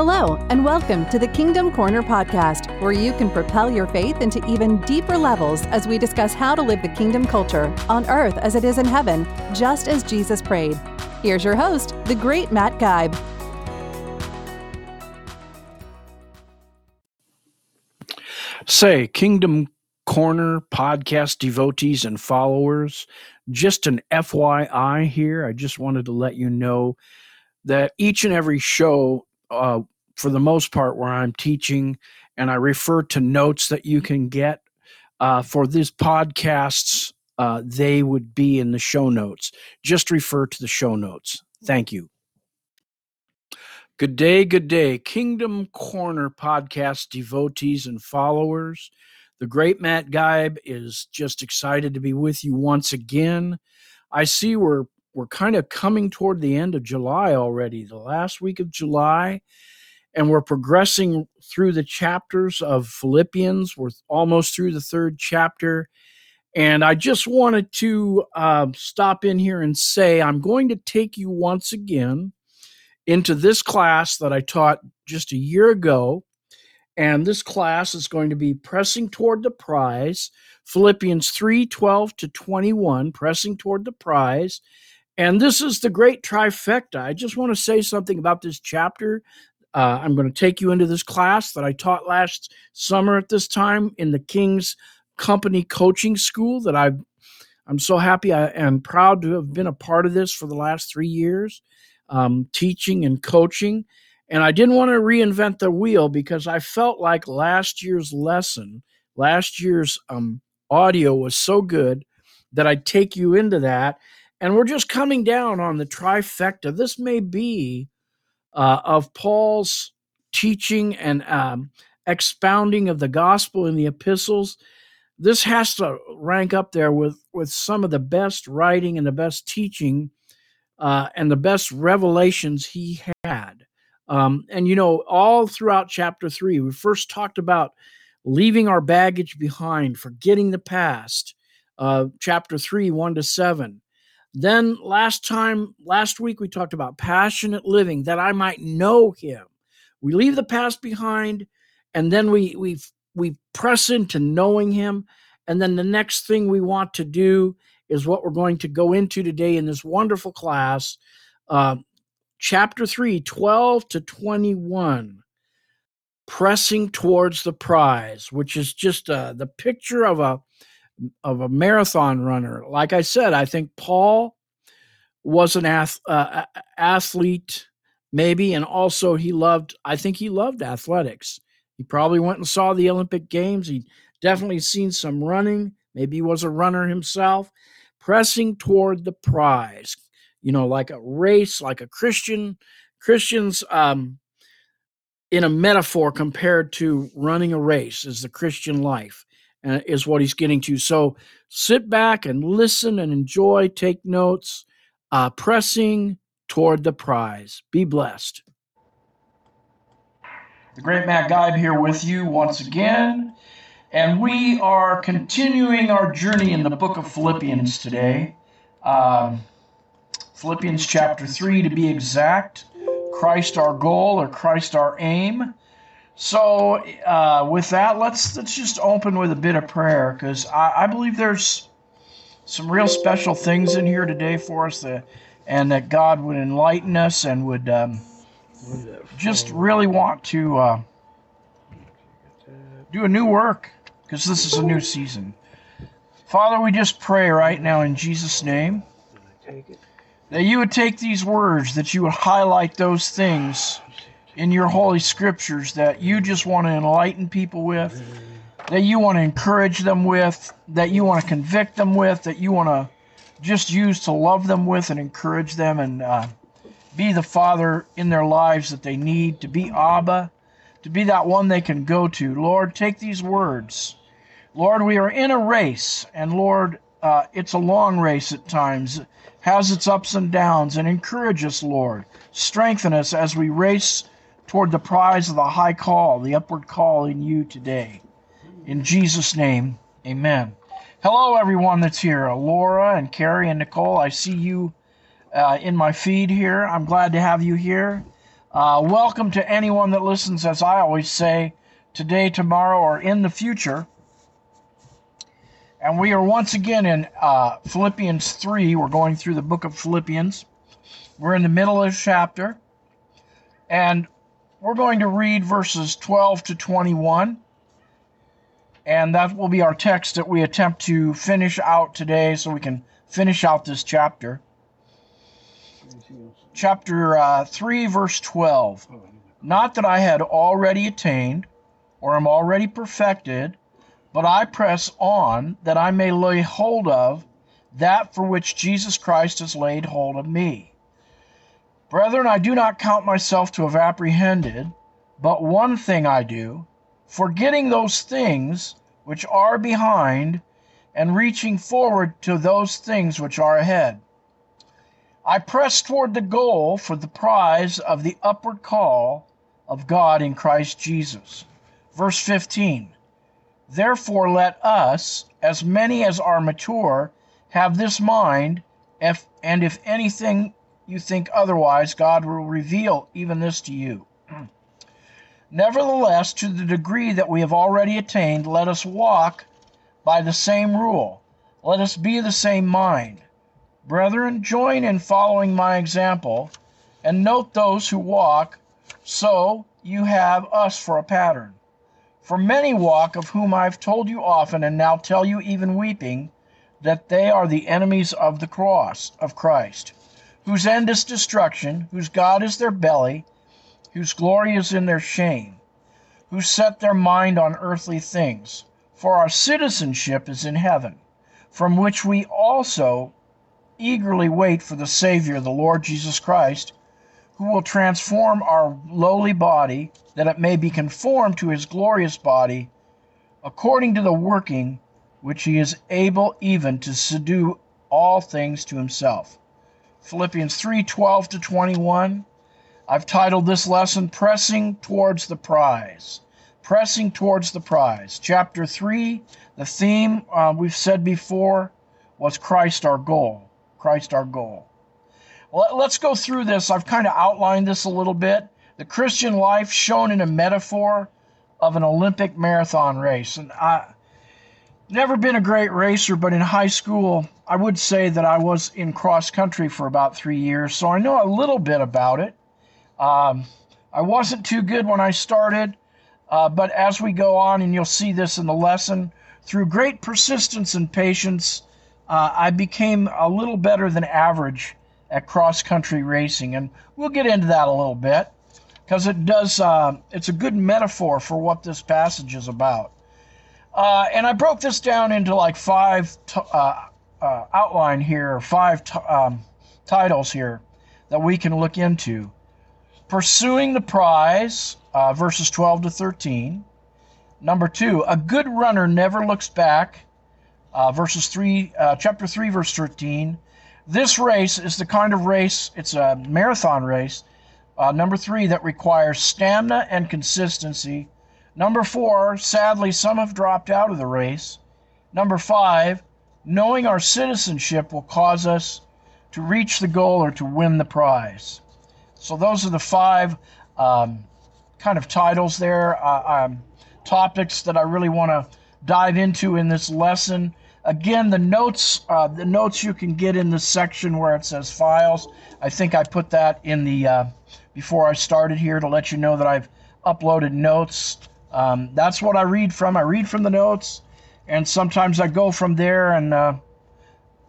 Hello, and welcome to the Kingdom Corner podcast, where you can propel your faith into even deeper levels as we discuss how to live the kingdom culture on earth as it is in heaven, just as Jesus prayed. Here's your host, the great Matt Geib. Say, Kingdom Corner podcast devotees and followers, just an FYI here. I just wanted to let you know that each and every show uh, for the most part, where I'm teaching, and I refer to notes that you can get uh, for these podcasts. Uh, they would be in the show notes. Just refer to the show notes. Thank you. Good day, good day, Kingdom Corner podcast devotees and followers. The great Matt Geib is just excited to be with you once again. I see we're we're kind of coming toward the end of July already, the last week of July, and we're progressing through the chapters of Philippians. We're almost through the third chapter. And I just wanted to uh, stop in here and say I'm going to take you once again into this class that I taught just a year ago. And this class is going to be pressing toward the prize, Philippians 3 12 to 21, pressing toward the prize. And this is the great trifecta. I just want to say something about this chapter. Uh, I'm going to take you into this class that I taught last summer at this time in the King's Company Coaching School. That I've, I'm so happy I, and proud to have been a part of this for the last three years, um, teaching and coaching. And I didn't want to reinvent the wheel because I felt like last year's lesson, last year's um, audio was so good that I'd take you into that and we're just coming down on the trifecta. This may be uh, of Paul's teaching and um, expounding of the gospel in the epistles. This has to rank up there with, with some of the best writing and the best teaching uh, and the best revelations he had. Um, and you know, all throughout chapter three, we first talked about leaving our baggage behind, forgetting the past. Uh, chapter three, one to seven. Then last time, last week, we talked about passionate living that I might know him. We leave the past behind and then we, we, we press into knowing him. And then the next thing we want to do is what we're going to go into today in this wonderful class, uh, chapter 3, 12 to 21 pressing towards the prize, which is just uh, the picture of a of a marathon runner. Like I said, I think Paul was an ath- uh, athlete, maybe, and also he loved. I think he loved athletics. He probably went and saw the Olympic Games. He definitely seen some running. Maybe he was a runner himself, pressing toward the prize. You know, like a race, like a Christian. Christians, um, in a metaphor compared to running a race, is the Christian life uh, is what he's getting to. So sit back and listen and enjoy, take notes, uh, pressing toward the prize. Be blessed. The great Matt Geib here with you once again. And we are continuing our journey in the book of Philippians today. Um, Philippians chapter 3 to be exact. Christ our goal or Christ our aim. So, uh, with that, let's let's just open with a bit of prayer because I, I, believe there's some real special things in here today for us, that, and that God would enlighten us and would um, just really want to uh, do a new work because this is a new season. Father, we just pray right now in Jesus' name that you would take these words, that you would highlight those things in your holy scriptures that you just want to enlighten people with, that you want to encourage them with, that you want to convict them with, that you want to just use to love them with and encourage them and uh, be the father in their lives that they need, to be Abba, to be that one they can go to. Lord, take these words. Lord, we are in a race, and Lord, uh, it's a long race at times, has its ups and downs, and encourage us, Lord. Strengthen us as we race toward the prize of the high call, the upward call in you today. In Jesus' name, amen. Hello, everyone that's here. Laura and Carrie and Nicole, I see you uh, in my feed here. I'm glad to have you here. Uh, welcome to anyone that listens, as I always say, today, tomorrow, or in the future. And we are once again in uh, Philippians 3. We're going through the book of Philippians. We're in the middle of the chapter. And we're going to read verses 12 to 21. And that will be our text that we attempt to finish out today so we can finish out this chapter. Chapter uh, 3, verse 12. Not that I had already attained or am already perfected but I press on that I may lay hold of that for which Jesus Christ has laid hold of me. Brethren, I do not count myself to have apprehended, but one thing I do, forgetting those things which are behind, and reaching forward to those things which are ahead. I press toward the goal for the prize of the upward call of God in Christ Jesus. Verse 15 Therefore let us, as many as are mature, have this mind, if, and if anything you think otherwise, God will reveal even this to you. Nevertheless, to the degree that we have already attained, let us walk by the same rule. Let us be the same mind. Brethren, join in following my example, and note those who walk, so you have us for a pattern. For many walk, of whom I have told you often, and now tell you even weeping, that they are the enemies of the cross of Christ, whose end is destruction, whose God is their belly, whose glory is in their shame, who set their mind on earthly things. For our citizenship is in heaven, from which we also eagerly wait for the Savior, the Lord Jesus Christ who will transform our lowly body, that it may be conformed to his glorious body, according to the working which he is able even to subdue all things to himself. Philippians 3 12 to 21. I've titled this lesson Pressing Towards the Prize. Pressing Towards the Prize. Chapter 3, the theme uh, we've said before was Christ our goal. Christ our goal. Let's go through this. I've kind of outlined this a little bit. The Christian life shown in a metaphor of an Olympic marathon race. And I never been a great racer, but in high school, I would say that I was in cross country for about three years, so I know a little bit about it. Um, I wasn't too good when I started, uh, but as we go on, and you'll see this in the lesson, through great persistence and patience, uh, I became a little better than average at cross country racing, and we'll get into that a little bit because it does. Uh, it's a good metaphor for what this passage is about. Uh, and I broke this down into like five t- uh, uh outline here, five t- um, titles here that we can look into. Pursuing the prize, uh, verses 12 to 13. Number two, a good runner never looks back, uh, verses three, chapter three, verse 13. This race is the kind of race, it's a marathon race, uh, number three, that requires stamina and consistency. Number four, sadly, some have dropped out of the race. Number five, knowing our citizenship will cause us to reach the goal or to win the prize. So, those are the five um, kind of titles there, uh, um, topics that I really want to dive into in this lesson. Again, the notes uh, the notes you can get in the section where it says files. I think I put that in the uh, before I started here to let you know that I've uploaded notes. Um, that's what I read from. I read from the notes, and sometimes I go from there and uh,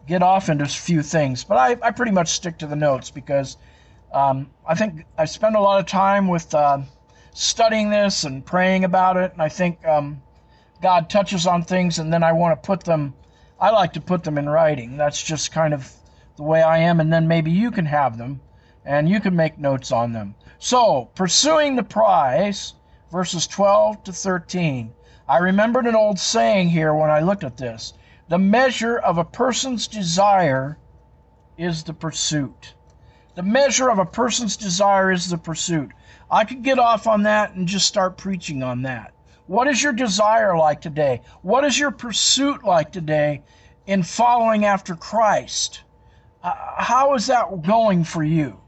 get off into a few things. But I, I pretty much stick to the notes because um, I think I spend a lot of time with uh, studying this and praying about it, and I think um, God touches on things, and then I want to put them I like to put them in writing. That's just kind of the way I am, and then maybe you can have them and you can make notes on them. So, pursuing the prize, verses 12 to 13. I remembered an old saying here when I looked at this. The measure of a person's desire is the pursuit. The measure of a person's desire is the pursuit. I could get off on that and just start preaching on that. What is your desire like today? What is your pursuit like today in following after Christ? Uh, how is that going for you?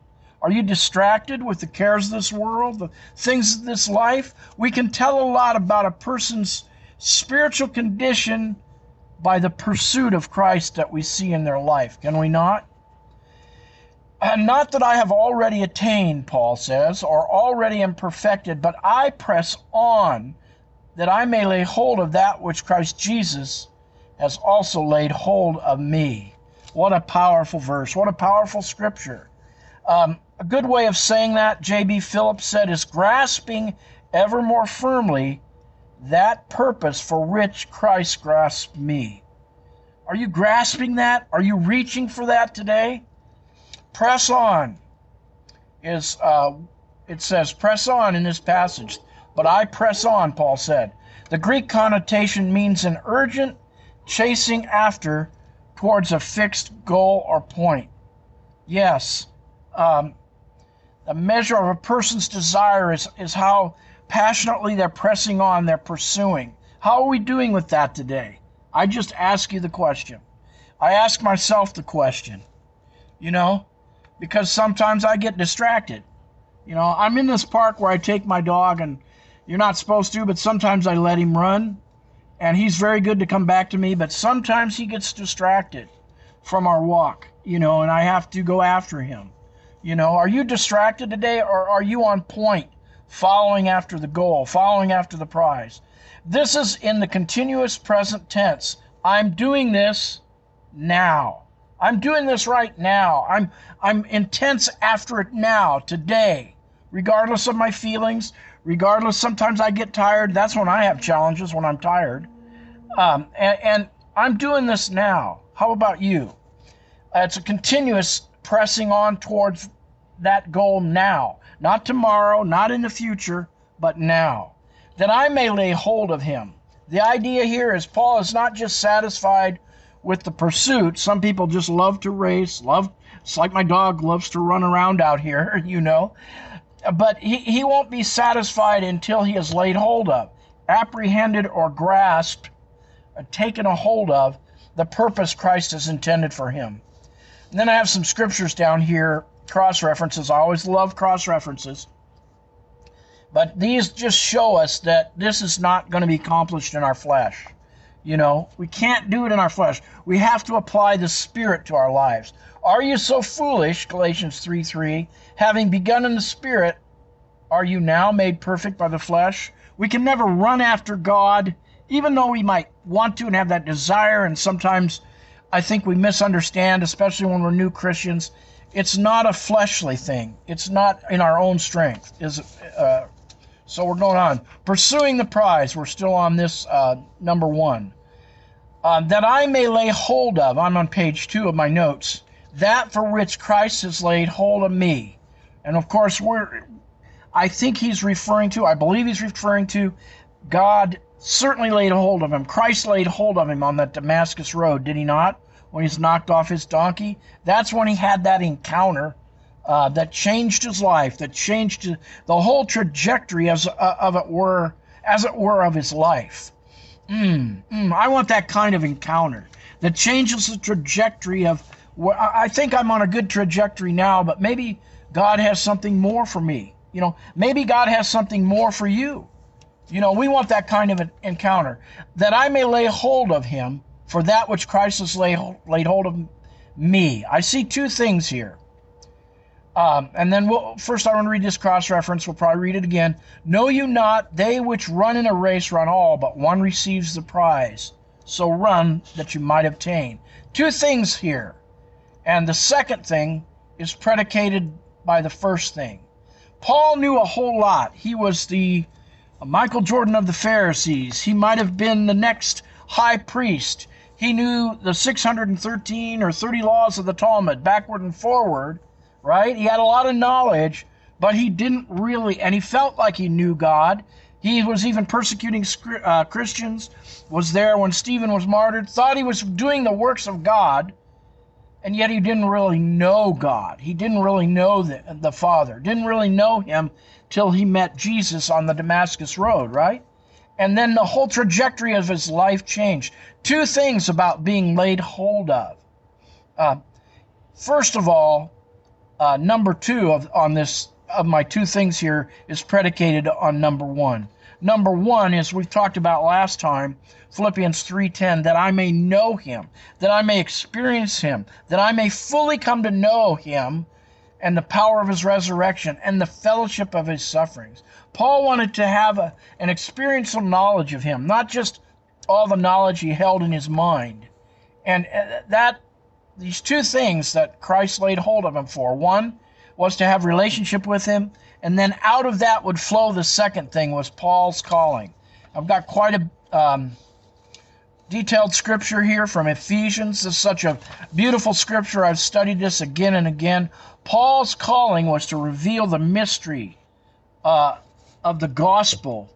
Are you distracted with the cares of this world, the things of this life? We can tell a lot about a person's spiritual condition by the pursuit of Christ that we see in their life, can we not? And not that I have already attained, Paul says, or already am perfected, but I press on that I may lay hold of that which Christ Jesus has also laid hold of me. What a powerful verse. What a powerful scripture. Um, a good way of saying that, J.B. Phillips said, is grasping ever more firmly that purpose for which Christ grasped me. Are you grasping that? Are you reaching for that today? Press on is uh, it says press on in this passage, but I press on, Paul said. The Greek connotation means an urgent chasing after towards a fixed goal or point. Yes, um, the measure of a person's desire is, is how passionately they're pressing on, they're pursuing. How are we doing with that today? I just ask you the question. I ask myself the question. You know, because sometimes I get distracted. You know, I'm in this park where I take my dog, and you're not supposed to, but sometimes I let him run, and he's very good to come back to me, but sometimes he gets distracted from our walk, you know, and I have to go after him. You know, are you distracted today, or are you on point, following after the goal, following after the prize? This is in the continuous present tense. I'm doing this now. I'm doing this right now. I'm I'm intense after it now, today, regardless of my feelings, regardless. Sometimes I get tired. That's when I have challenges when I'm tired. Um, and, and I'm doing this now. How about you? Uh, it's a continuous pressing on towards that goal now, not tomorrow, not in the future, but now, that I may lay hold of him. The idea here is Paul is not just satisfied with the pursuit. Some people just love to race, love it's like my dog loves to run around out here, you know. But he, he won't be satisfied until he is laid hold of, apprehended or grasped, uh, taken a hold of the purpose Christ has intended for him. And then I have some scriptures down here, cross references. I always love cross references. But these just show us that this is not going to be accomplished in our flesh. You know, we can't do it in our flesh. We have to apply the Spirit to our lives. Are you so foolish, Galatians 3 3, having begun in the Spirit, are you now made perfect by the flesh? We can never run after God, even though we might want to and have that desire. And sometimes I think we misunderstand, especially when we're new Christians. It's not a fleshly thing, it's not in our own strength. Is uh, so we're going on. Pursuing the prize. We're still on this uh, number one. Uh, that I may lay hold of, I'm on page two of my notes, that for which Christ has laid hold of me. And of course, we're, I think he's referring to, I believe he's referring to, God certainly laid hold of him. Christ laid hold of him on that Damascus road, did he not? When he's knocked off his donkey? That's when he had that encounter uh, that changed his life, that changed the whole trajectory as uh, of it were, as it were, of his life. Mm, mm, I want that kind of encounter that changes the trajectory of. Well, I think I'm on a good trajectory now, but maybe God has something more for me. You know, maybe God has something more for you. You know, we want that kind of an encounter that I may lay hold of Him for that which Christ has laid, laid hold of me. I see two things here. Um, and then we'll first I want to read this cross reference. We'll probably read it again. Know you not they which run in a race run all, but one receives the prize. So run that you might obtain. Two things here. And the second thing is predicated by the first thing. Paul knew a whole lot. He was the Michael Jordan of the Pharisees. He might have been the next high priest. He knew the 613 or 30 laws of the Talmud backward and forward right? He had a lot of knowledge, but he didn't really, and he felt like he knew God. He was even persecuting uh, Christians, was there when Stephen was martyred, thought he was doing the works of God, and yet he didn't really know God. He didn't really know the, the Father, didn't really know him till he met Jesus on the Damascus Road, right? And then the whole trajectory of his life changed. Two things about being laid hold of. Uh, first of all, uh, number two of on this of my two things here is predicated on number one. Number one is we've talked about last time, Philippians 3:10, that I may know him, that I may experience him, that I may fully come to know him and the power of his resurrection and the fellowship of his sufferings. Paul wanted to have a, an experiential knowledge of him, not just all the knowledge he held in his mind. And uh, that these two things that Christ laid hold of him for. One was to have relationship with him, and then out of that would flow the second thing was Paul's calling. I've got quite a um, detailed scripture here from Ephesians. Is such a beautiful scripture. I've studied this again and again. Paul's calling was to reveal the mystery uh, of the gospel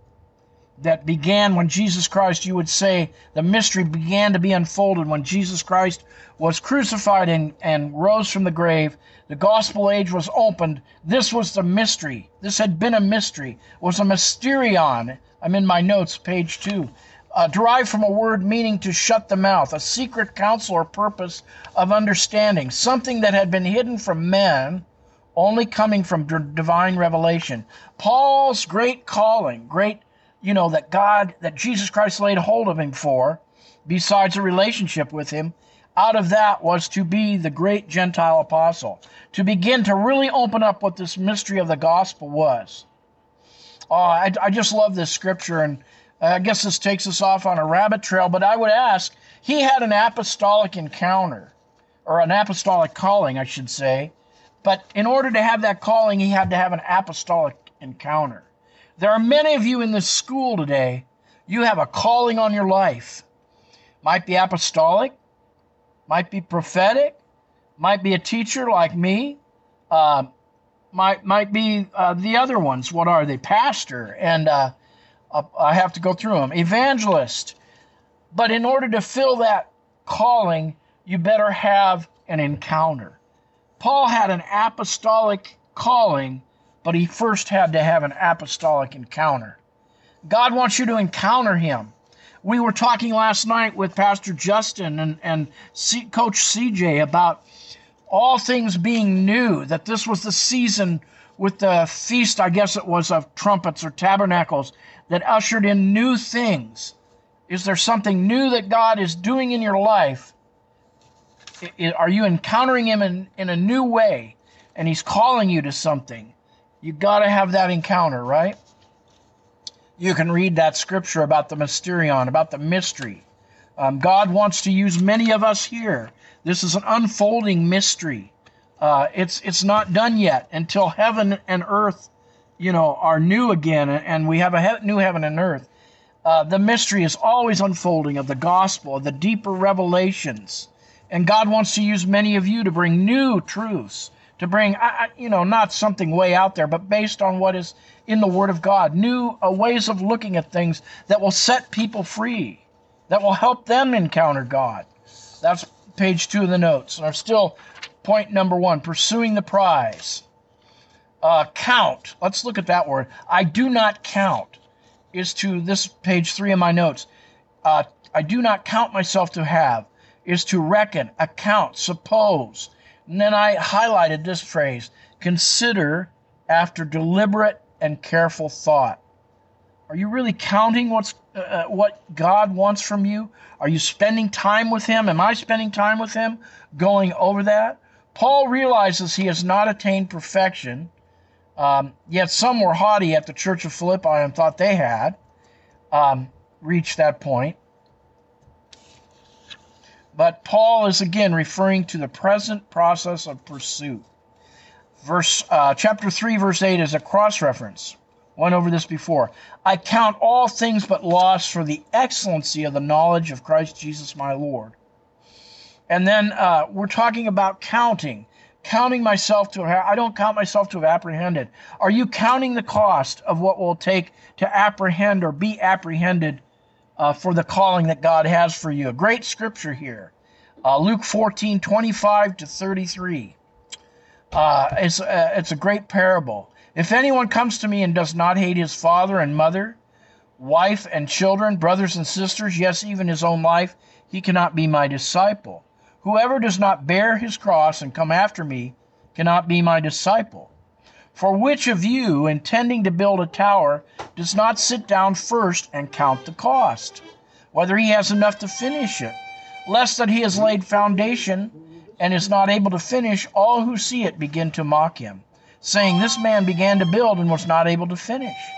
that began when Jesus Christ, you would say, the mystery began to be unfolded when Jesus Christ was crucified and, and rose from the grave. The gospel age was opened. This was the mystery. This had been a mystery, it was a mysterion. I'm in my notes, page two. Uh, derived from a word meaning to shut the mouth, a secret counsel or purpose of understanding, something that had been hidden from men, only coming from d- divine revelation. Paul's great calling, great you know, that God, that Jesus Christ laid hold of him for, besides a relationship with him, out of that was to be the great Gentile apostle, to begin to really open up what this mystery of the gospel was. Oh, I, I just love this scripture, and I guess this takes us off on a rabbit trail, but I would ask, he had an apostolic encounter, or an apostolic calling, I should say, but in order to have that calling, he had to have an apostolic encounter. There are many of you in this school today. You have a calling on your life. Might be apostolic, might be prophetic, might be a teacher like me, uh, might might be uh, the other ones. What are they? Pastor, and uh, uh, I have to go through them. Evangelist. But in order to fill that calling, you better have an encounter. Paul had an apostolic calling but he first had to have an apostolic encounter. God wants you to encounter him. We were talking last night with Pastor Justin and, and C, Coach CJ about all things being new, that this was the season with the feast, I guess it was, of trumpets or tabernacles that ushered in new things. Is there something new that God is doing in your life? Are you encountering Him in, in a new way and He's calling you to something? You've got to have that encounter, right? You can read that scripture about the mysterion, about the mystery. Um, God wants to use many of us here. This is an unfolding mystery. Uh, it's it's not done yet until heaven and earth, you know, are new again, and we have a he- new heaven and earth. Uh, the mystery is always unfolding of the gospel, of the deeper revelations, and God wants to use many of you to bring new truths, to bring, you know, not something way out there, but based on what is in the Word of God, new uh, ways of looking at things that will set people free, that will help them encounter God. That's page two of the notes. And I'm still point number one pursuing the prize. Uh, count. Let's look at that word. I do not count is to this page three of my notes. Uh, I do not count myself to have is to reckon, account, suppose, and then I highlighted this phrase consider after deliberate and careful thought. Are you really counting what's uh, uh, what God wants from you? Are you spending time with Him? Am I spending time with Him, going over that? Paul realizes he has not attained perfection, um, yet some were haughty at the church of Philippi and thought they had um, reached that point. But Paul is again referring to the present process of pursuit. Verse uh, chapter 3 verse 8 is a cross reference. Went over this before. I count all things but loss for the excellency of the knowledge of Christ Jesus my Lord. And then uh, we're talking about counting. Counting myself to have, I don't count myself to have apprehended. Are you counting the cost of what will take to apprehend or be apprehended uh, for the calling that God has for you. A great scripture here. Uh, Luke 14, 25 to 33. Uh, it's, uh, it's a great parable. If anyone comes to me and does not hate his father and mother, wife and children, brothers and sisters, yes, even his own life, he cannot be my disciple. Whoever does not bear his cross and come after me cannot be my disciple. For which of you, intending to build a tower, does not sit down first and count the cost, whether he has enough to finish it, lest that he has laid foundation and is not able to finish, all who see it begin to mock him, saying, This man began to build and was not able to finish.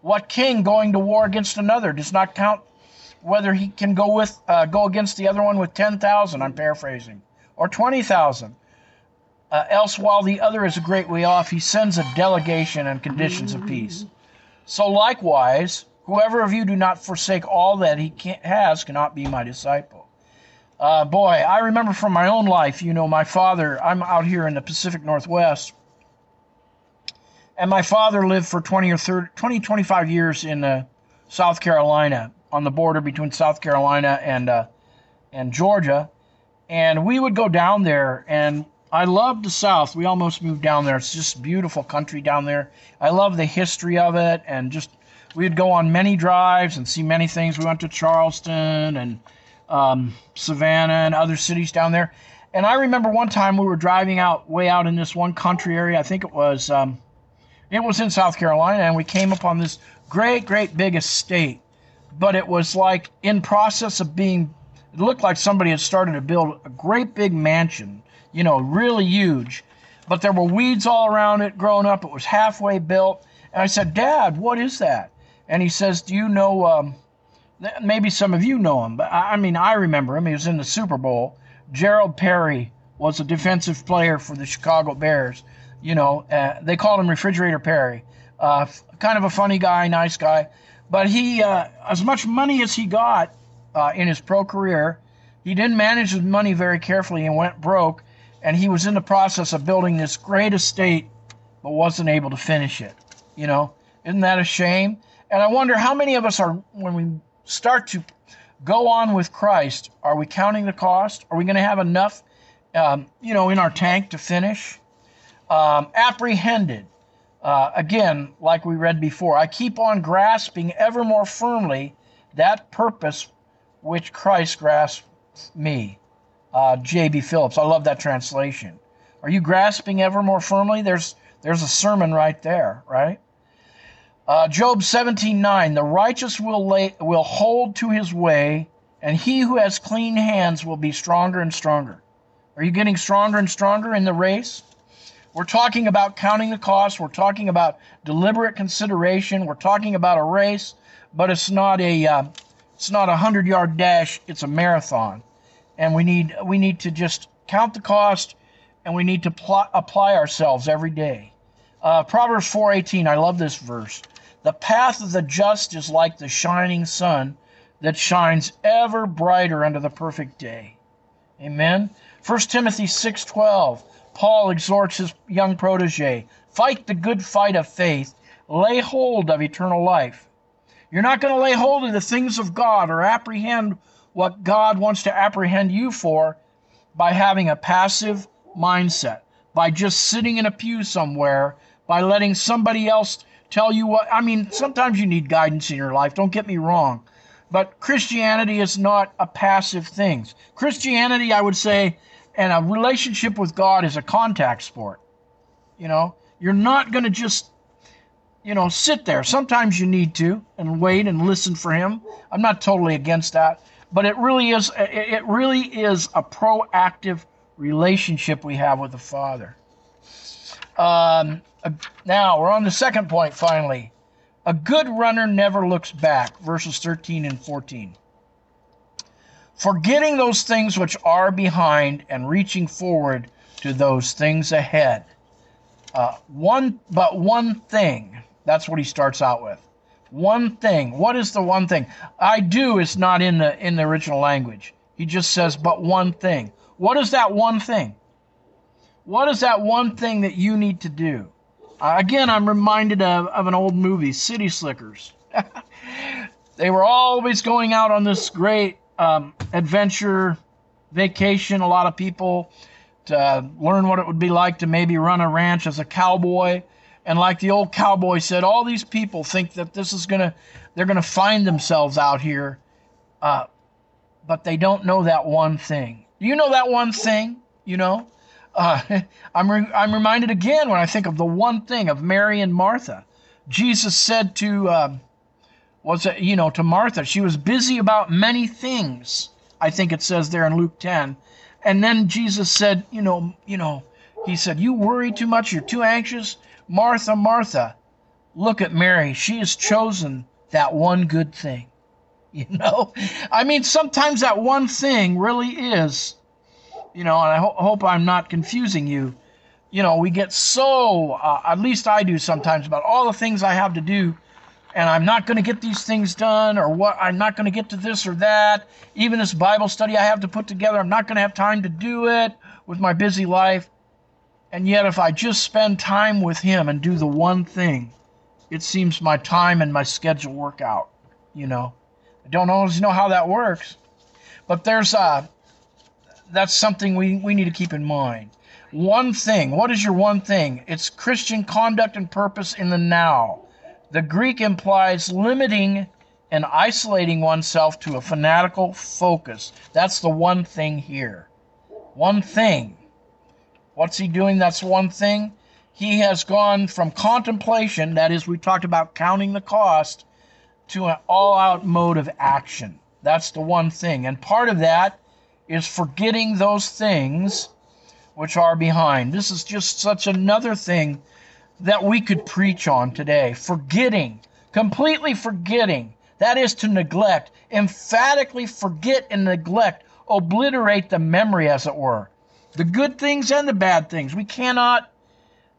What king going to war against another does not count whether he can go with uh, go against the other one with ten thousand? I'm paraphrasing, or twenty thousand. Uh, else, while the other is a great way off, he sends a delegation and conditions of peace. So likewise, whoever of you do not forsake all that he has cannot be my disciple. Uh, boy, I remember from my own life, you know, my father, I'm out here in the Pacific Northwest, and my father lived for 20 or 30, 20, 25 years in uh, South Carolina, on the border between South Carolina and, uh, and Georgia. And we would go down there, and I loved the South. We almost moved down there. It's just beautiful country down there. I love the history of it, and just we'd go on many drives and see many things. We went to Charleston and um, Savannah and other cities down there. And I remember one time we were driving out way out in this one country area. I think it was um, it was in South Carolina, and we came upon this great, great big estate. But it was like in process of being. It looked like somebody had started to build a great big mansion, you know, really huge. But there were weeds all around it growing up. It was halfway built. And I said, Dad, what is that? And he says, Do you know? Um, maybe some of you know him, but I mean, I remember him. He was in the Super Bowl. Gerald Perry was a defensive player for the Chicago Bears. You know, uh, they called him Refrigerator Perry. Uh, kind of a funny guy, nice guy. But he, uh, as much money as he got uh, in his pro career, he didn't manage his money very carefully and went broke. And he was in the process of building this great estate, but wasn't able to finish it. You know, isn't that a shame? And I wonder how many of us are, when we start to go on with Christ, are we counting the cost? Are we going to have enough, um, you know, in our tank to finish? Um, apprehended. Uh, again, like we read before, I keep on grasping ever more firmly that purpose which Christ grasped me. Uh, J.B. Phillips. I love that translation. Are you grasping ever more firmly? There's there's a sermon right there, right? Uh, Job 17:9, the righteous will lay, will hold to his way, and he who has clean hands will be stronger and stronger. Are you getting stronger and stronger in the race? We're talking about counting the cost. We're talking about deliberate consideration. We're talking about a race, but it's not a uh, it's not a hundred yard dash. It's a marathon, and we need we need to just count the cost, and we need to pl- apply ourselves every day. Uh, Proverbs 4:18. I love this verse. The path of the just is like the shining sun that shines ever brighter under the perfect day. Amen. 1 Timothy 6:12. Paul exhorts his young protege, "Fight the good fight of faith, lay hold of eternal life." You're not going to lay hold of the things of God or apprehend what God wants to apprehend you for by having a passive mindset, by just sitting in a pew somewhere, by letting somebody else tell you what. I mean, sometimes you need guidance in your life, don't get me wrong. But Christianity is not a passive thing. Christianity, I would say, and a relationship with God is a contact sport. You know, you're not going to just, you know, sit there. Sometimes you need to and wait and listen for Him. I'm not totally against that, but it really is. It really is a proactive relationship we have with the Father. Um, now we're on the second point finally. A good runner never looks back, verses 13 and 14. Forgetting those things which are behind and reaching forward to those things ahead. Uh, one, but one thing. That's what he starts out with. One thing. What is the one thing? I do is not in the in the original language. He just says, but one thing. What is that one thing? What is that one thing that you need to do? Uh, again, I'm reminded of, of an old movie, City Slickers. they were always going out on this great um, adventure vacation. A lot of people to learn what it would be like to maybe run a ranch as a cowboy. And like the old cowboy said, all these people think that this is gonna, they're gonna find themselves out here, uh, but they don't know that one thing. Do you know that one thing? You know, uh, I'm, re- I'm reminded again when I think of the one thing of Mary and Martha. Jesus said to, uh, was it, you know, to Martha, she was busy about many things. I think it says there in Luke 10. And then Jesus said, you know, you know, he said, you worry too much, you're too anxious. Martha, Martha, look at Mary. She has chosen that one good thing. You know, I mean, sometimes that one thing really is, you know, and I ho- hope I'm not confusing you. You know, we get so, uh, at least I do sometimes, about all the things I have to do, and I'm not going to get these things done, or what, I'm not going to get to this or that. Even this Bible study I have to put together, I'm not going to have time to do it with my busy life. And yet, if I just spend time with Him and do the one thing, it seems my time and my schedule work out, you know. I don't always know how that works, but there's uh that's something we, we need to keep in mind. One thing, what is your one thing? It's Christian conduct and purpose in the now. The Greek implies limiting and isolating oneself to a fanatical focus. That's the one thing here. One thing. What's he doing? That's one thing. He has gone from contemplation, that is, we talked about counting the cost, to an all out mode of action. That's the one thing. And part of that is forgetting those things which are behind. This is just such another thing that we could preach on today. Forgetting, completely forgetting. That is to neglect, emphatically forget and neglect, obliterate the memory, as it were. The good things and the bad things. We cannot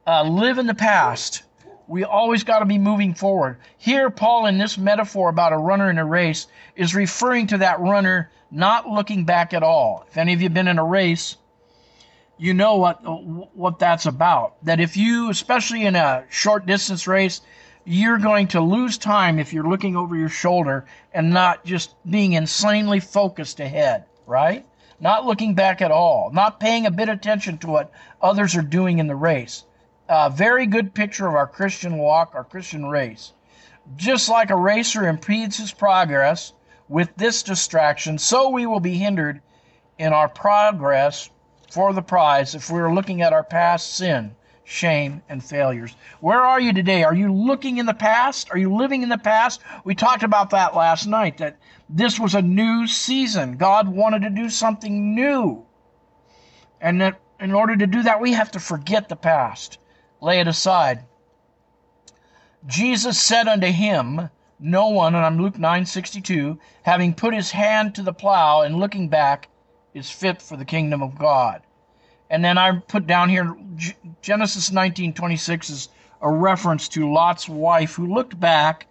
uh, live in the past we always got to be moving forward. Here, Paul, in this metaphor about a runner in a race, is referring to that runner not looking back at all. If any of you have been in a race, you know what what that's about. That if you, especially in a short distance race, you're going to lose time if you're looking over your shoulder and not just being insanely focused ahead, right? Not looking back at all, not paying a bit of attention to what others are doing in the race a very good picture of our Christian walk, our Christian race. Just like a racer impedes his progress with this distraction, so we will be hindered in our progress for the prize if we're looking at our past sin, shame, and failures. Where are you today? Are you looking in the past? Are you living in the past? We talked about that last night, that this was a new season. God wanted to do something new. And that in order to do that, we have to forget the past lay it aside. Jesus said unto him, No one, and I'm Luke 9:62, having put his hand to the plow and looking back, is fit for the kingdom of God. And then I put down here Genesis 19:26 is a reference to Lot's wife who looked back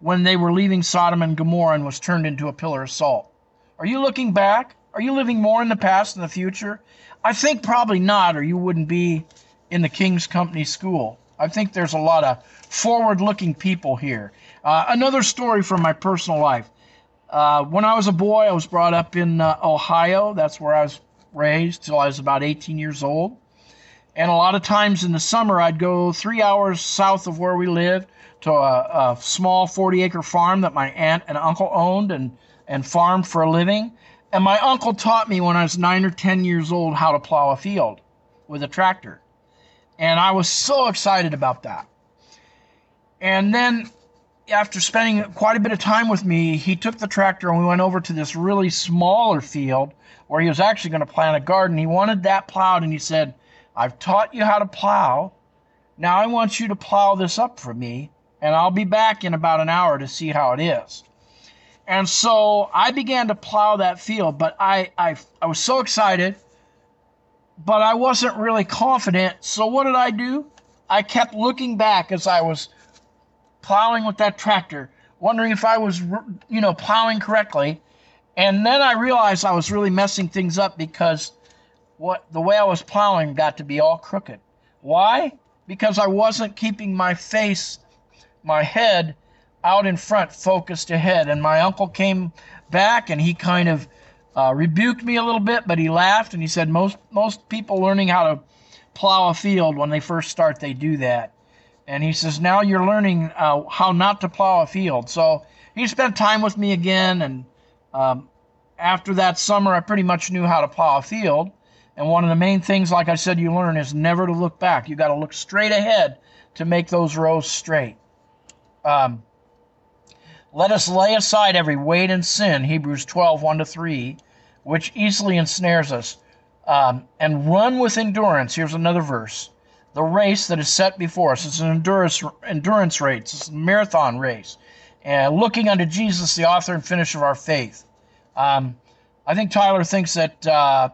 when they were leaving Sodom and Gomorrah and was turned into a pillar of salt. Are you looking back? Are you living more in the past than the future? I think probably not, or you wouldn't be in the King's Company School. I think there's a lot of forward looking people here. Uh, another story from my personal life. Uh, when I was a boy, I was brought up in uh, Ohio. That's where I was raised till I was about 18 years old. And a lot of times in the summer, I'd go three hours south of where we lived to a, a small 40 acre farm that my aunt and uncle owned and, and farmed for a living. And my uncle taught me when I was nine or 10 years old how to plow a field with a tractor. And I was so excited about that. And then, after spending quite a bit of time with me, he took the tractor and we went over to this really smaller field where he was actually going to plant a garden. He wanted that plowed and he said, I've taught you how to plow. Now I want you to plow this up for me, and I'll be back in about an hour to see how it is. And so I began to plow that field, but I, I, I was so excited but I wasn't really confident. So what did I do? I kept looking back as I was plowing with that tractor, wondering if I was, you know, plowing correctly. And then I realized I was really messing things up because what the way I was plowing got to be all crooked. Why? Because I wasn't keeping my face, my head out in front, focused ahead. And my uncle came back and he kind of uh, rebuked me a little bit, but he laughed and he said, most, most people learning how to plow a field when they first start, they do that. And he says, now you're learning uh, how not to plow a field. So he spent time with me again. And um, after that summer, I pretty much knew how to plow a field. And one of the main things, like I said, you learn is never to look back. You got to look straight ahead to make those rows straight. Um, let us lay aside every weight and sin, Hebrews 12, 1 to 3, which easily ensnares us, um, and run with endurance. Here's another verse. The race that is set before us. It's an endurance, endurance race, it's a marathon race. And looking unto Jesus, the author and finisher of our faith. Um, I think Tyler thinks that uh,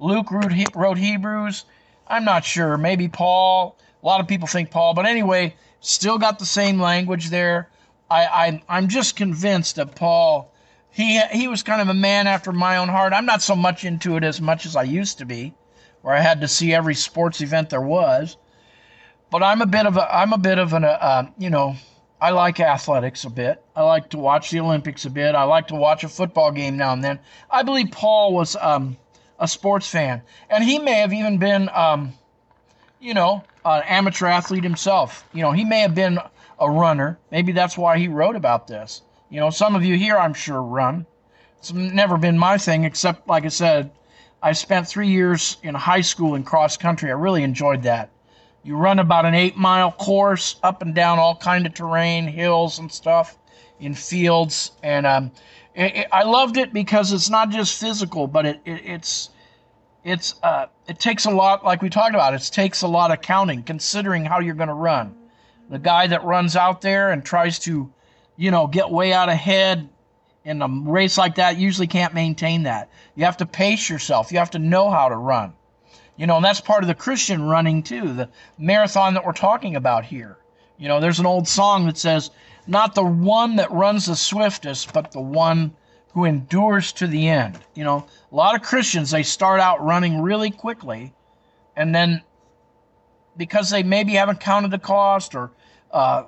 Luke wrote, wrote Hebrews. I'm not sure. Maybe Paul. A lot of people think Paul. But anyway, still got the same language there. I, I I'm just convinced that Paul he he was kind of a man after my own heart. I'm not so much into it as much as I used to be, where I had to see every sports event there was. But I'm a bit of a I'm a bit of an uh, you know I like athletics a bit. I like to watch the Olympics a bit. I like to watch a football game now and then. I believe Paul was um, a sports fan, and he may have even been um, you know an amateur athlete himself. You know he may have been a runner. Maybe that's why he wrote about this. You know, some of you here, I'm sure, run. It's never been my thing, except, like I said, I spent three years in high school in cross country. I really enjoyed that. You run about an eight mile course up and down all kind of terrain, hills and stuff, in fields, and um, it, it, I loved it because it's not just physical, but it, it's it's uh, it takes a lot, like we talked about. It takes a lot of counting, considering how you're going to run the guy that runs out there and tries to, you know, get way out ahead in a race like that usually can't maintain that. You have to pace yourself. You have to know how to run. You know, and that's part of the Christian running too, the marathon that we're talking about here. You know, there's an old song that says, not the one that runs the swiftest, but the one who endures to the end. You know, a lot of Christians, they start out running really quickly and then because they maybe haven't counted the cost or uh,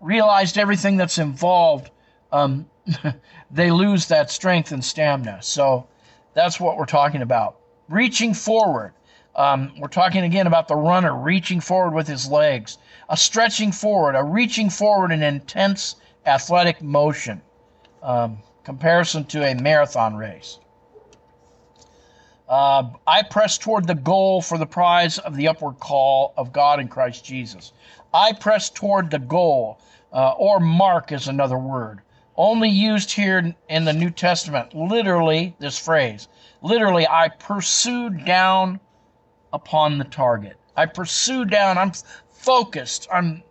realized everything that's involved, um, they lose that strength and stamina. So that's what we're talking about. Reaching forward. Um, we're talking again about the runner reaching forward with his legs, a stretching forward, a reaching forward in intense athletic motion. Um, comparison to a marathon race. Uh, I press toward the goal for the prize of the upward call of God in Christ Jesus. I press toward the goal, uh, or mark is another word, only used here in the New Testament. Literally, this phrase. Literally, I pursued down upon the target. I pursue down. I'm focused. I'm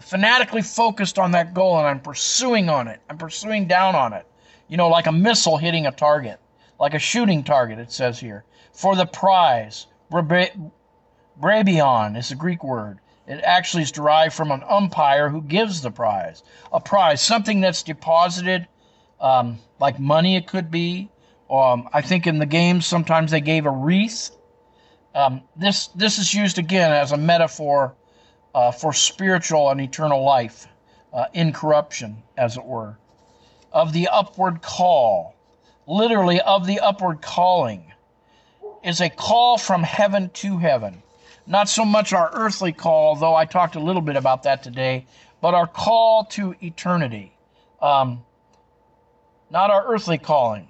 fanatically focused on that goal and I'm pursuing on it. I'm pursuing down on it. You know, like a missile hitting a target, like a shooting target, it says here. For the prize. Brabeion is the Greek word. It actually is derived from an umpire who gives the prize. A prize, something that's deposited, um, like money, it could be. Um, I think in the games sometimes they gave a wreath. Um, this this is used again as a metaphor uh, for spiritual and eternal life, uh, incorruption, as it were, of the upward call, literally of the upward calling, is a call from heaven to heaven not so much our earthly call, though I talked a little bit about that today, but our call to eternity. Um, not our earthly calling.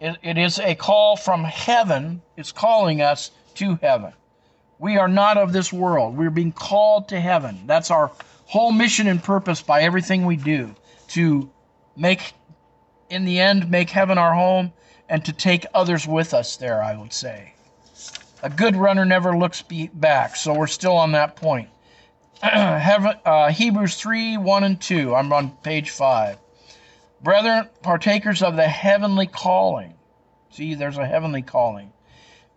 It, it is a call from heaven. It's calling us to heaven. We are not of this world. We're being called to heaven. That's our whole mission and purpose by everything we do to make, in the end, make heaven our home and to take others with us there, I would say. A good runner never looks back, so we're still on that point. uh, Hebrews 3 1 and 2. I'm on page 5. Brethren, partakers of the heavenly calling. See, there's a heavenly calling.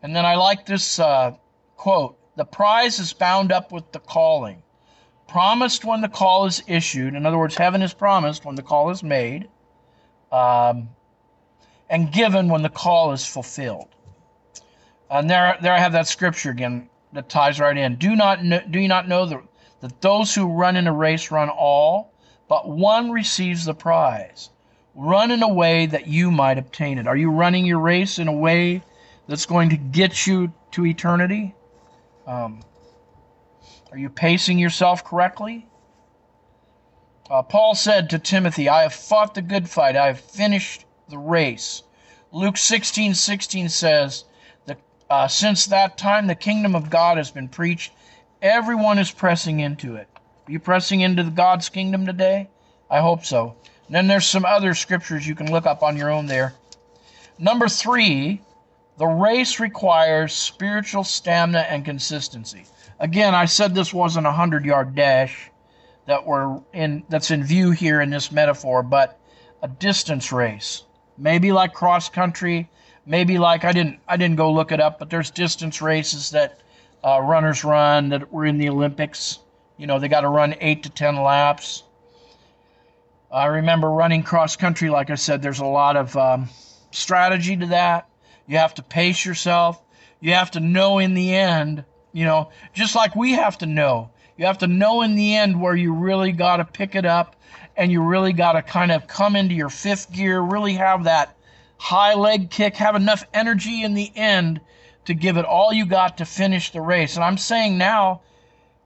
And then I like this uh, quote The prize is bound up with the calling. Promised when the call is issued. In other words, heaven is promised when the call is made, um, and given when the call is fulfilled. And there, there I have that scripture again that ties right in. Do not know, do you not know that, that those who run in a race run all, but one receives the prize. Run in a way that you might obtain it. Are you running your race in a way that's going to get you to eternity? Um, are you pacing yourself correctly? Uh, Paul said to Timothy, I have fought the good fight, I have finished the race. Luke 16 16 says, Uh, since that time, the kingdom of God has been preached. Everyone is pressing into it. Are you pressing into God's kingdom today? I hope so. And then there's some other scriptures you can look up on your own there. Number three, the race requires spiritual stamina and consistency. Again, I said this wasn't a hundred yard dash that we're in that's in view here in this metaphor, but a distance race. Maybe like cross country, maybe like I didn't I didn't go look it up, but there's distance races that uh, runners run that were in the Olympics. You know, they got to run eight to ten laps. I remember running cross country. Like I said, there's a lot of um, strategy to that. You have to pace yourself. You have to know in the end, you know, just like we have to know. You have to know in the end where you really got to pick it up and you really got to kind of come into your fifth gear, really have that high leg kick, have enough energy in the end to give it all you got to finish the race. And I'm saying now,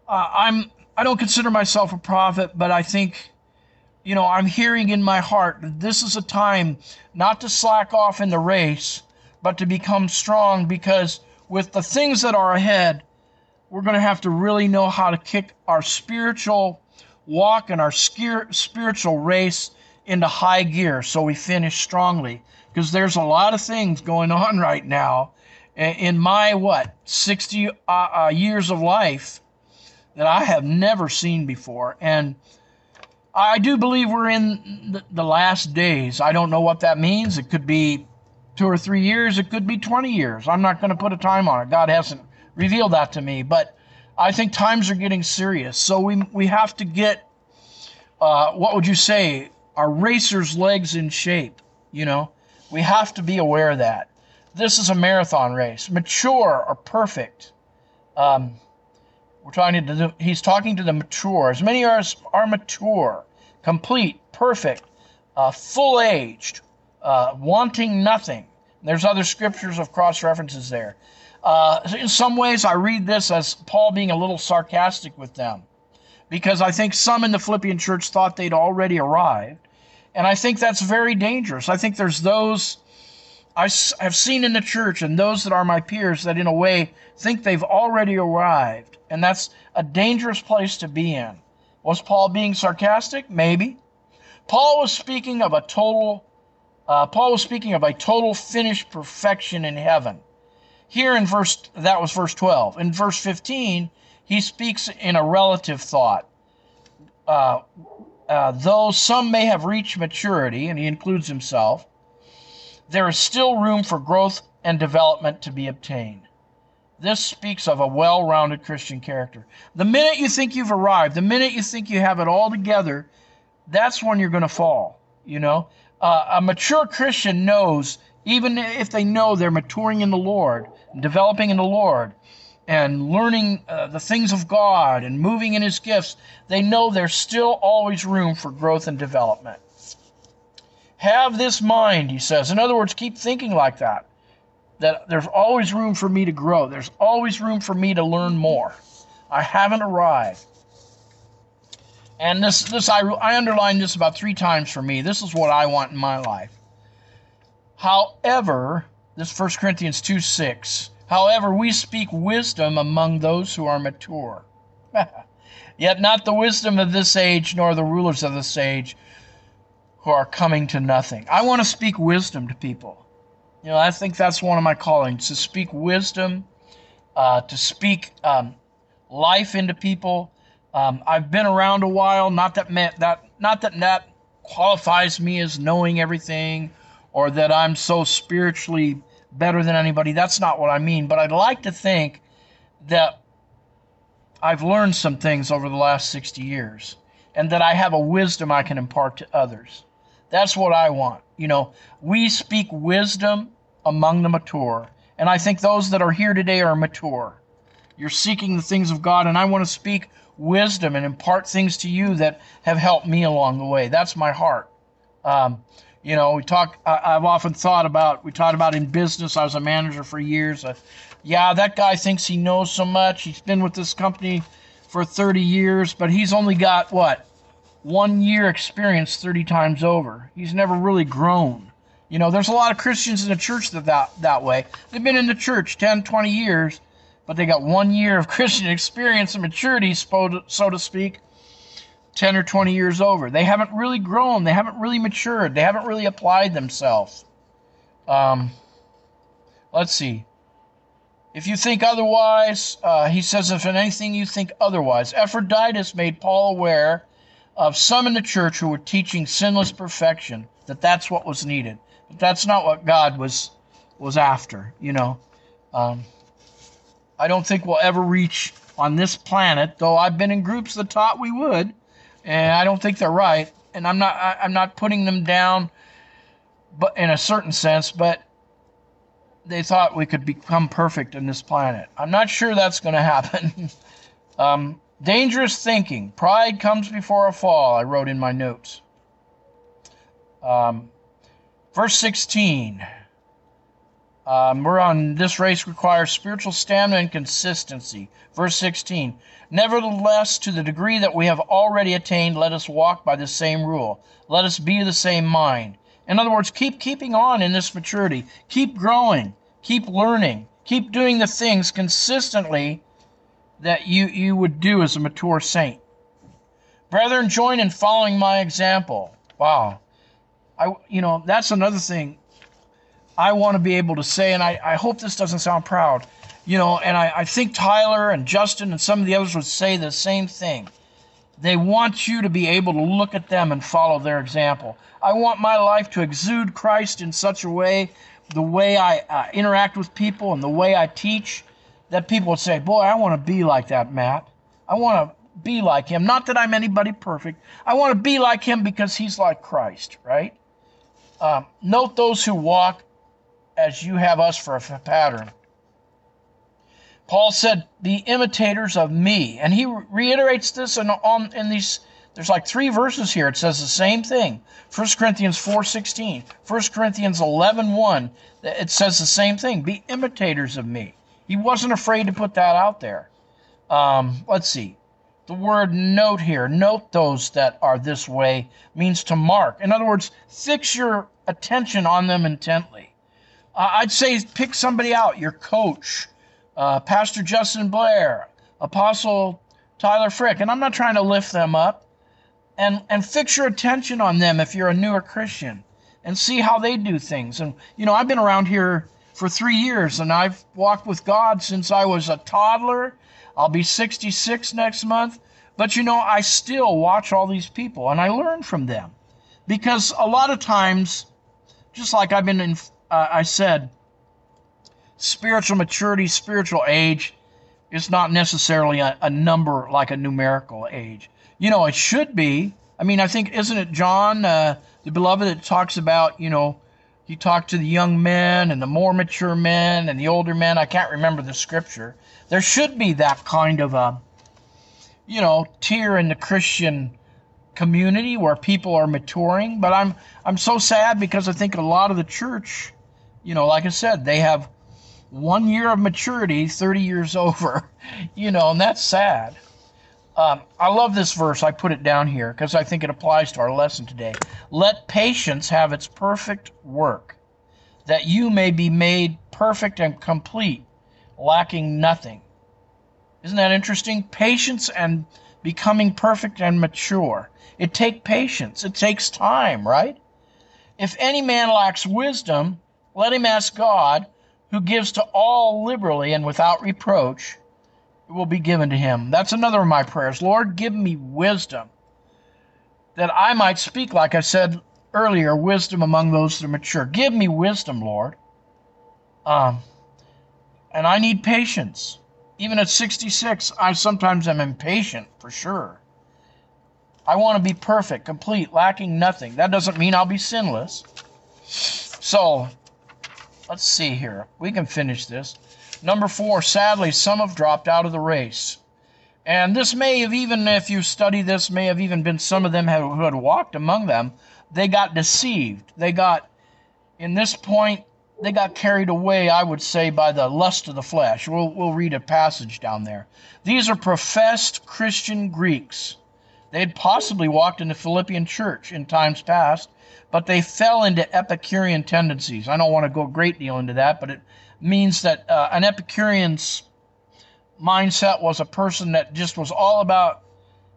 uh, I'm I don't consider myself a prophet, but I think you know, I'm hearing in my heart that this is a time not to slack off in the race, but to become strong because with the things that are ahead, we're going to have to really know how to kick our spiritual walk and our spiritual race into high gear so we finish strongly because there's a lot of things going on right now in my what 60 uh, uh, years of life that I have never seen before and I do believe we're in the last days. I don't know what that means. It could be two or three years. It could be 20 years. I'm not going to put a time on it. God hasn't revealed that to me. But I think times are getting serious. So we, we have to get, uh, what would you say, our racer's legs in shape. You know, we have to be aware of that. This is a marathon race. Mature or perfect. Um, we're talking to the, he's talking to the mature. As many as are mature, complete, perfect, uh, full aged, uh, wanting nothing. There's other scriptures of cross references there. Uh, in some ways, I read this as Paul being a little sarcastic with them because I think some in the Philippian church thought they'd already arrived. And I think that's very dangerous. I think there's those I have seen in the church and those that are my peers that, in a way, think they've already arrived. And that's a dangerous place to be in. Was Paul being sarcastic? Maybe. Paul was speaking of a total. Uh, Paul was speaking of a total finished perfection in heaven. Here in verse that was verse 12. In verse 15, he speaks in a relative thought. Uh, uh, though some may have reached maturity, and he includes himself, there is still room for growth and development to be obtained. This speaks of a well rounded Christian character. The minute you think you've arrived, the minute you think you have it all together, that's when you're going to fall. You know, uh, a mature Christian knows, even if they know they're maturing in the Lord, developing in the Lord, and learning uh, the things of God and moving in His gifts, they know there's still always room for growth and development. Have this mind, he says. In other words, keep thinking like that that there's always room for me to grow. There's always room for me to learn more. I haven't arrived. And this, this I, I underlined this about three times for me. This is what I want in my life. However, this 1 Corinthians 2 6, however, we speak wisdom among those who are mature. Yet not the wisdom of this age, nor the rulers of this age, who are coming to nothing. I want to speak wisdom to people. You know, I think that's one of my callings to speak wisdom, uh, to speak um, life into people. Um, I've been around a while. Not that that not that that qualifies me as knowing everything, or that I'm so spiritually better than anybody. That's not what I mean. But I'd like to think that I've learned some things over the last 60 years, and that I have a wisdom I can impart to others. That's what I want. You know, we speak wisdom among the mature. And I think those that are here today are mature. You're seeking the things of God, and I want to speak wisdom and impart things to you that have helped me along the way. That's my heart. Um, you know, we talk. I, have often thought about. We talked about in business. I was a manager for years. Yeah, that guy thinks he knows so much. He's been with this company for 30 years, but he's only got what one year experience 30 times over. He's never really grown. You know, there's a lot of Christians in the church that, that that way. They've been in the church 10, 20 years, but they got one year of Christian experience and maturity, so to speak, 10 or 20 years over. They haven't really grown. They haven't really matured. They haven't really applied themselves. Um, let's see. If you think otherwise, uh, he says, if in anything you think otherwise. Epaphroditus made Paul aware of some in the church who were teaching sinless perfection, that that's what was needed. But that's not what God was was after, you know. Um, I don't think we'll ever reach on this planet, though I've been in groups that taught we would, and I don't think they're right. And I'm not I, I'm not putting them down, but in a certain sense, but they thought we could become perfect in this planet. I'm not sure that's going to happen. um, dangerous thinking. Pride comes before a fall, I wrote in my notes. Um, verse 16. Um, we're on this race requires spiritual stamina and consistency. Verse 16. Nevertheless, to the degree that we have already attained, let us walk by the same rule. Let us be the same mind. In other words, keep keeping on in this maturity. Keep growing. Keep learning. Keep doing the things consistently that you, you would do as a mature saint. Brethren, join in following my example. Wow. I you know, that's another thing I want to be able to say, and I, I hope this doesn't sound proud. You know, and I, I think Tyler and Justin and some of the others would say the same thing. They want you to be able to look at them and follow their example. I want my life to exude Christ in such a way, the way I uh, interact with people and the way I teach, that people would say, Boy, I want to be like that, Matt. I want to be like him. Not that I'm anybody perfect. I want to be like him because he's like Christ, right? Um, note those who walk as you have us for a pattern. Paul said, "Be imitators of me," and he reiterates this in, on in these. There's like three verses here. It says the same thing. 1 Corinthians 4:16, 1 Corinthians 11:1. It says the same thing. Be imitators of me. He wasn't afraid to put that out there. Um, let's see. The word note here, note those that are this way, means to mark. In other words, fix your attention on them intently. I'd say pick somebody out, your coach, uh, Pastor Justin Blair, Apostle Tyler Frick, and I'm not trying to lift them up, and and fix your attention on them if you're a newer Christian, and see how they do things. And you know, I've been around here for three years, and I've walked with God since I was a toddler. I'll be 66 next month, but you know, I still watch all these people, and I learn from them, because a lot of times, just like I've been in, uh, I said spiritual maturity, spiritual age is not necessarily a, a, number like a numerical age. You know, it should be. I mean, I think, isn't it John, uh, the beloved, that talks about, you know, he talked to the young men and the more mature men and the older men. I can't remember the scripture. There should be that kind of a, you know, tier in the Christian community where people are maturing. But I'm I'm so sad because I think a lot of the church, you know, like I said, they have one year of maturity, 30 years over, you know, and that's sad. Um, I love this verse. I put it down here because I think it applies to our lesson today. Let patience have its perfect work, that you may be made perfect and complete, lacking nothing. Isn't that interesting? Patience and becoming perfect and mature. It takes patience. It takes time, right? If any man lacks wisdom, let him ask God who gives to all liberally and without reproach, it will be given to him. That's another of my prayers. Lord, give me wisdom that I might speak, like I said earlier, wisdom among those that are mature. Give me wisdom, Lord. Um, and I need patience. Even at 66, I sometimes am impatient, for sure. I want to be perfect, complete, lacking nothing. That doesn't mean I'll be sinless. So, Let's see here. We can finish this. Number four, sadly, some have dropped out of the race. And this may have even, if you study this, may have even been some of them who had walked among them. They got deceived. They got, in this point, they got carried away, I would say, by the lust of the flesh. We'll, we'll read a passage down there. These are professed Christian Greeks. They had possibly walked in the Philippian church in times past, but they fell into Epicurean tendencies. I don't want to go a great deal into that, but it means that uh, an Epicurean's mindset was a person that just was all about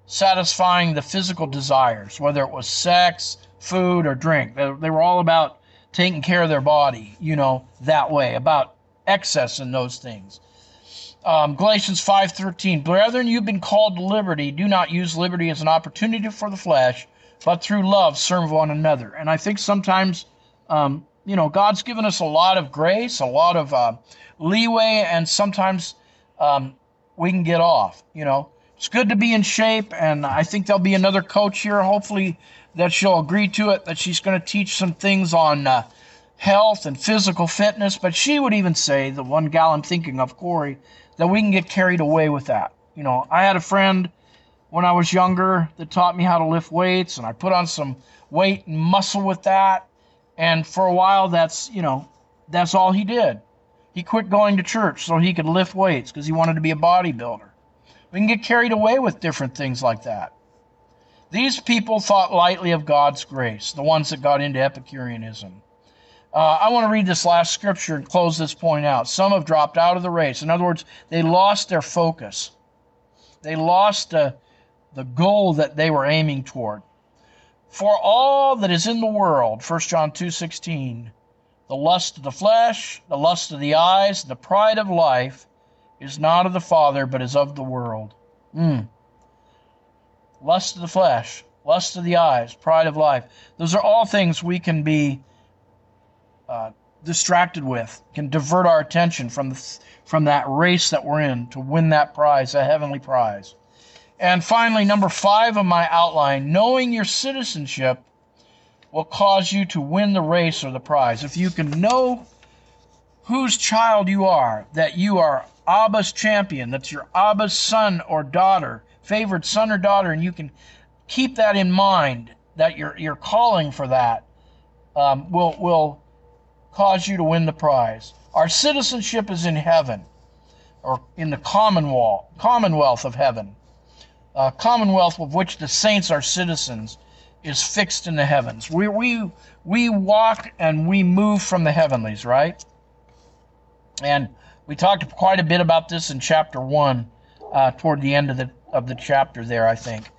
satisfying the physical desires, whether it was sex, food, or drink. They, they were all about taking care of their body, you know, that way, about excess in those things. Um, Galatians 5:13, Brethren, you've been called to liberty. Do not use liberty as an opportunity for the flesh, but through love serve one another. And I think sometimes, um, you know, God's given us a lot of grace, a lot of uh, leeway, and sometimes um, we can get off. You know, it's good to be in shape, and I think there'll be another coach here, hopefully, that she'll agree to it, that she's going to teach some things on uh, health and physical fitness. But she would even say, the one gal I'm thinking of, Corey, that we can get carried away with that. You know, I had a friend when I was younger that taught me how to lift weights, and I put on some weight and muscle with that. And for a while, that's, you know, that's all he did. He quit going to church so he could lift weights because he wanted to be a bodybuilder. We can get carried away with different things like that. These people thought lightly of God's grace, the ones that got into Epicureanism. Uh, I want to read this last scripture and close this point out. Some have dropped out of the race. In other words, they lost their focus. They lost the, the goal that they were aiming toward. For all that is in the world, 1 John 2:16, the lust of the flesh, the lust of the eyes, the pride of life is not of the Father, but is of the world. Mm. Lust of the flesh, lust of the eyes, pride of life. Those are all things we can be uh, distracted with, can divert our attention from the, from that race that we're in to win that prize, that heavenly prize. And finally, number five of my outline, knowing your citizenship will cause you to win the race or the prize. If you can know whose child you are, that you are Abba's champion, that's your Abba's son or daughter, favored son or daughter, and you can keep that in mind, that you're, you're calling for that, um, will, will cause you to win the prize. Our citizenship is in heaven, or in the commonwealth, commonwealth of heaven. Uh, commonwealth of which the saints are citizens is fixed in the heavens. We, we, we walk and we move from the heavenlies, right? And we talked quite a bit about this in chapter 1, uh, toward the end of the, of the chapter there, I think.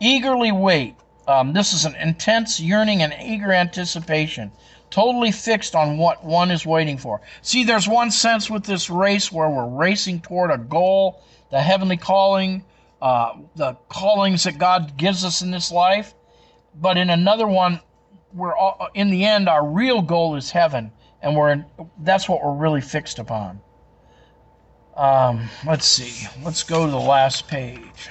Eagerly wait. Um, this is an intense yearning and eager anticipation totally fixed on what one is waiting for. See, there's one sense with this race where we're racing toward a goal, the heavenly calling, uh, the callings that God gives us in this life. But in another one, we're all, in the end, our real goal is heaven, and we're in, that's what we're really fixed upon. Um, let's see. Let's go to the last page.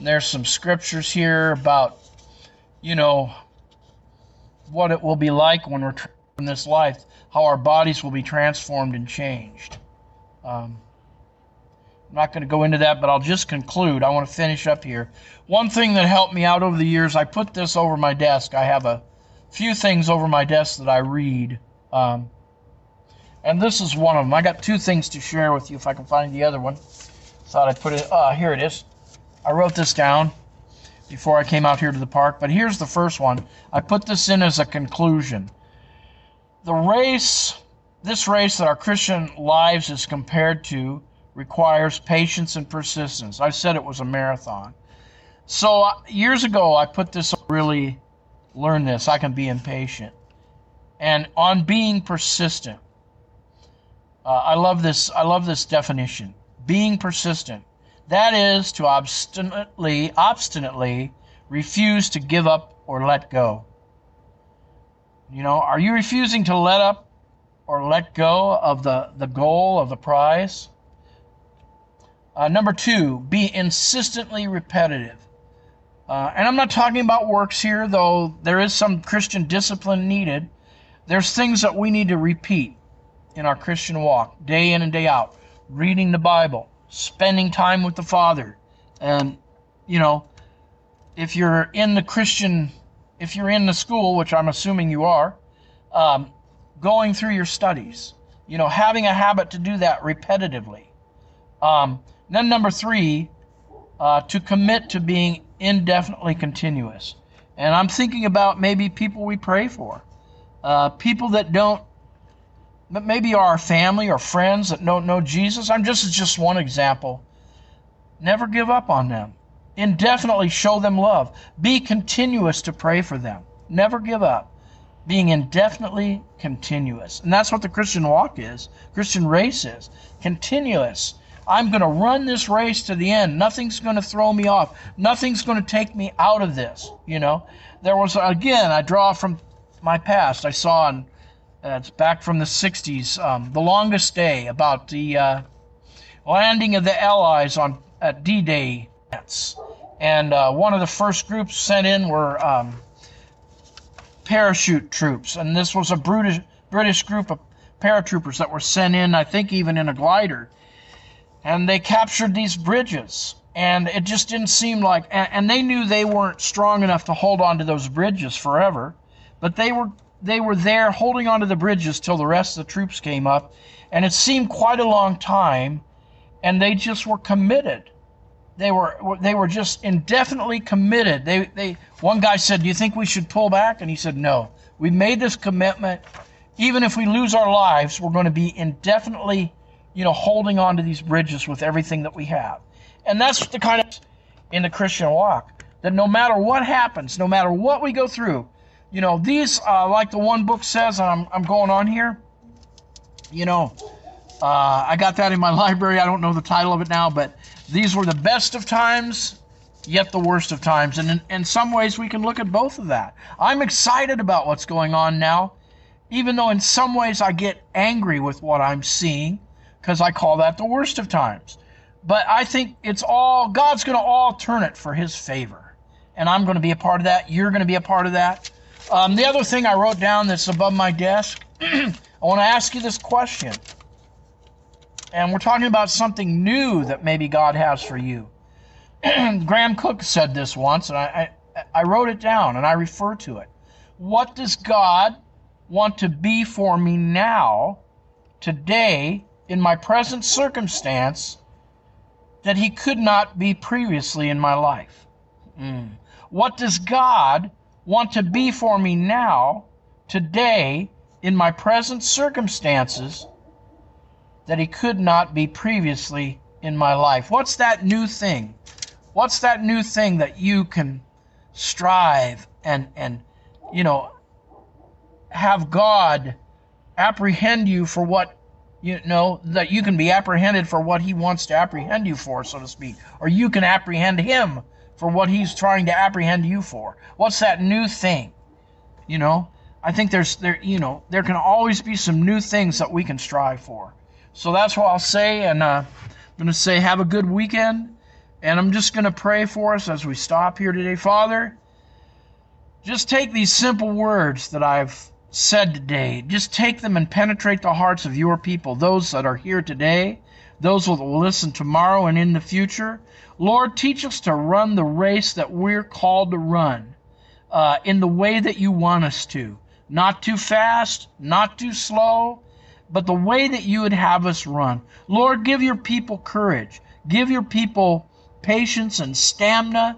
There's some scriptures here about, you know, what it will be like when we're in this life, how our bodies will be transformed and changed. Um, I'm not going to go into that, but I'll just conclude. I want to finish up here. One thing that helped me out over the years, I put this over my desk. I have a few things over my desk that I read. Um, and this is one of them. I got two things to share with you if I can find the other one. Thought I'd put it. Uh, here it is. I wrote this down before I came out here to the park, but here's the first one. I put this in as a conclusion. The race, this race that our Christian lives is compared to, requires patience and persistence. I said it was a marathon. So uh, years ago, I put this really learn this. I can be impatient. And on being persistent, uh, I love this. I love this definition. Being persistent. That is to obstinately, obstinately refuse to give up or let go. You know, are you refusing to let up or let go of the, the goal of the prize? Uh, number two, be insistently repetitive. Uh, and I'm not talking about works here, though there is some Christian discipline needed. There's things that we need to repeat in our Christian walk, day in and day out. Reading the Bible, spending time with the Father. And, you know, if you're in the Christian, if you're in the school, which I'm assuming you are, um, going through your studies, you know, having a habit to do that repetitively. Um, then, number three, uh, to commit to being indefinitely continuous. And I'm thinking about maybe people we pray for, uh, people that don't, but maybe our family or friends that don't know Jesus. I'm just just one example. Never give up on them. Indefinitely show them love. Be continuous to pray for them. Never give up. Being indefinitely continuous. And that's what the Christian walk is, Christian race is. Continuous. I'm going to run this race to the end. Nothing's going to throw me off. Nothing's going to take me out of this. You know, there was, again, I draw from my past. I saw, in, uh, it's back from the 60s, um, The Longest Day, about the uh, landing of the Allies on at D Day. And uh, one of the first groups sent in were um, parachute troops. And this was a British, British group of paratroopers that were sent in, I think, even in a glider. And they captured these bridges. And it just didn't seem like, and, they knew they weren't strong enough to hold on to those bridges forever. But they were they were there holding onto the bridges till the rest of the troops came up. And it seemed quite a long time. And they just were committed they were they were just indefinitely committed. They they one guy said, "Do you think we should pull back?" And he said, "No. We made this commitment. Even if we lose our lives, we're going to be indefinitely, you know, holding on to these bridges with everything that we have." And that's the kind of in the Christian walk that no matter what happens, no matter what we go through, you know, these uh, like the one book says, I'm I'm going on here. You know, uh, I got that in my library. I don't know the title of it now, but these were the best of times, yet the worst of times. And in, in some ways, we can look at both of that. I'm excited about what's going on now, even though in some ways I get angry with what I'm seeing, because I call that the worst of times. But I think it's all, God's going to all turn it for His favor. And I'm going to be a part of that. You're going to be a part of that. Um, the other thing I wrote down that's above my desk, I want to ask you this question. And we're talking about something new that maybe God has for you. Graham Cooke said this once, and I, I, I wrote it down and I refer to it. What does God want to be for me now, today, in my present circumstance, that He could not be previously in my life? Mm. What does God want to be for me now, today, in my present circumstances, that he could not be previously in my life? What's that new thing? What's that new thing that you can strive and and you know have God apprehend you for what you know that you can be apprehended for what he wants to apprehend you for so to speak or you can apprehend him for what he's trying to apprehend you for what's that new thing you know i think there's there you know there can always be some new things that we can strive for so that's what I'll say. And uh, I'm going to say, have a good weekend. And I'm just going to pray for us as we stop here today. Father, just take these simple words that I've said today, just take them and penetrate the hearts of your people, those that are here today, those that will listen tomorrow and in the future. Lord, teach us to run the race that we're called to run uh, in the way that you want us to. Not too fast, not too slow, but the way that you would have us run. Lord, give your people courage. Give your people patience and stamina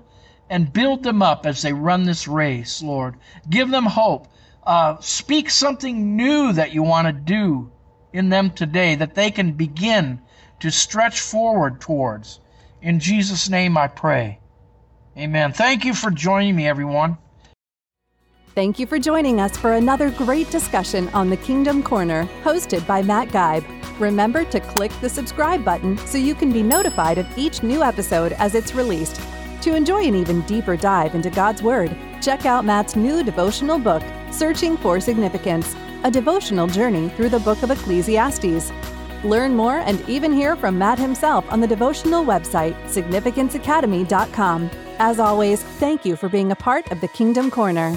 and build them up as they run this race, Lord. Give them hope. Uh, speak something new that you want to do in them today that they can begin to stretch forward towards. In Jesus' name I pray. Amen. Thank you for joining me, everyone. Thank you for joining us for another great discussion on the Kingdom Corner, hosted by Matt Geib. Remember to click the subscribe button so you can be notified of each new episode as it's released. To enjoy an even deeper dive into God's Word, check out Matt's new devotional book, Searching for Significance, a devotional journey through the book of Ecclesiastes. Learn more and even hear from Matt himself on the devotional website, significanceacademy.com. As always, thank you for being a part of the Kingdom Corner.